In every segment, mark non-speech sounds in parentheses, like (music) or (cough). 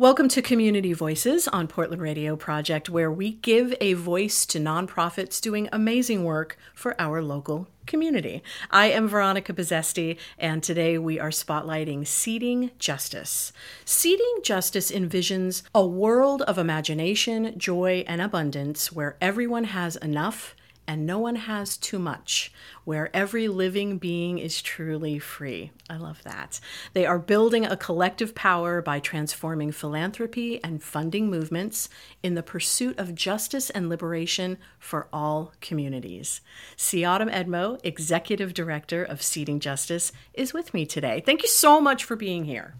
Welcome to Community Voices on Portland Radio Project, where we give a voice to nonprofits doing amazing work for our local community. I am Veronica Bezesti, and today we are spotlighting Seeding Justice. Seeding Justice envisions a world of imagination, joy, and abundance where everyone has enough and no one has too much, where every living being is truly free. I love that. They are building a collective power by transforming philanthropy and funding movements in the pursuit of justice and liberation for all communities. Se-ah-dom Edmo, Executive Director of Seeding Justice, is with me today. Thank you so much for being here.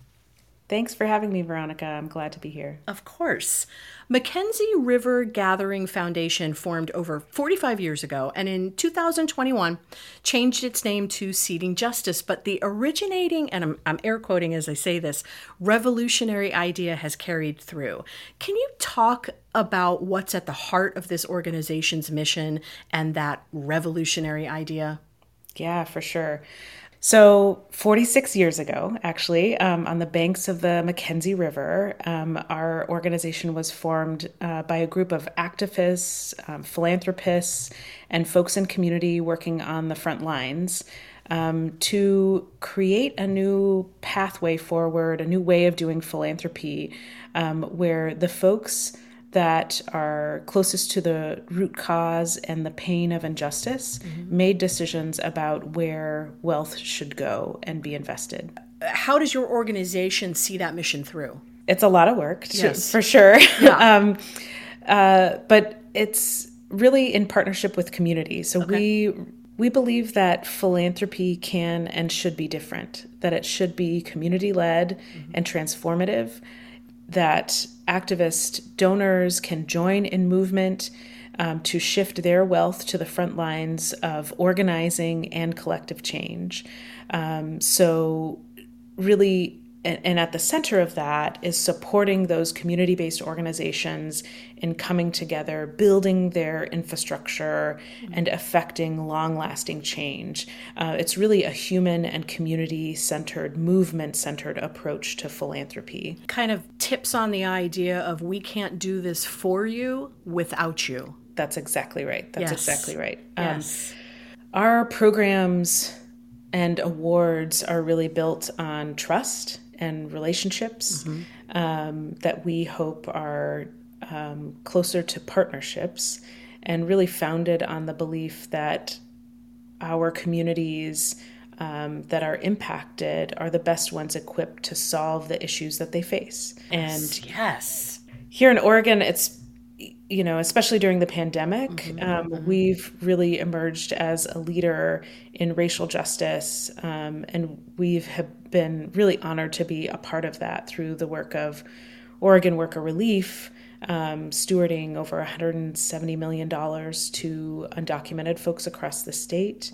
Thanks for having me, Veronica. I'm glad to be here. Of course. McKenzie River Gathering Foundation formed over 45 years ago and in 2021 changed its name to Seeding Justice. But the originating, and I'm, I'm air quoting as I say this, revolutionary idea has carried through. Can you talk about what's at the heart of this organization's mission and that revolutionary idea? Yeah, for sure. So, 46 years ago, actually, um, on the banks of the McKenzie River, um, our organization was formed uh, by a group of activists, um, philanthropists, and folks in community working on the front lines um, to create a new pathway forward, a new way of doing philanthropy, um, where the folks that are closest to the root cause and the pain of injustice mm-hmm. made decisions about where wealth should go and be invested. How does your organization see that mission through? It's a lot of work, yes. for sure. (laughs) Yeah. (laughs) um, uh, but it's really in partnership with community. So okay. we we believe that philanthropy can and should be different. That it should be community led mm-hmm. and transformative that activist donors can join in movement um, to shift their wealth to the front lines of organizing and collective change. Um, so, really, and, and at the center of that is supporting those community based organizations in coming together, building their infrastructure, mm-hmm. and affecting long lasting change. Uh, it's really a human and community centered, movement centered approach to philanthropy. Kind of tips on the idea of we can't do this for you without you. That's exactly right. That's yes. exactly right. Um, yes. Our programs and awards are really built on trust and relationships mm-hmm. um, that we hope are um, closer to partnerships and really founded on the belief that our communities um, that are impacted are the best ones equipped to solve the issues that they face. And yes, here in Oregon, it's you know, especially during the pandemic, mm-hmm, um, mm-hmm. we've really emerged as a leader in racial justice, um, and we've have been really honored to be a part of that through the work of Oregon Worker Relief, um, stewarding over $170 million to undocumented folks across the state,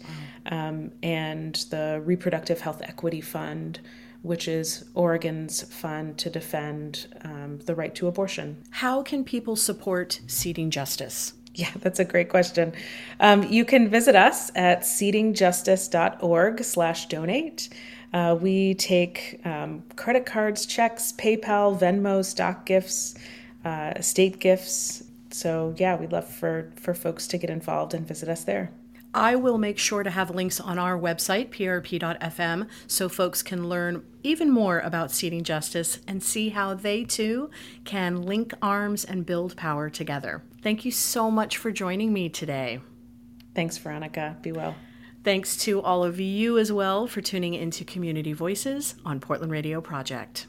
wow. Um, and the Reproductive Health Equity Fund which is Oregon's fund to defend um, the right to abortion. How can people support Seeding Justice? Yeah, (laughs) that's a great question. Um, you can visit us at seedingjustice.org slash donate. Uh, we take um, credit cards, checks, PayPal, Venmo, stock gifts, uh, state gifts. So yeah, we'd love for, for folks to get involved and visit us there. I will make sure to have links on our website, prp.fm, so folks can learn even more about Seeding Justice and see how they too can link arms and build power together. Thank you so much for joining me today. Thanks, Veronica. Be well. Thanks to all of you as well for tuning into Community Voices on Portland Radio Project.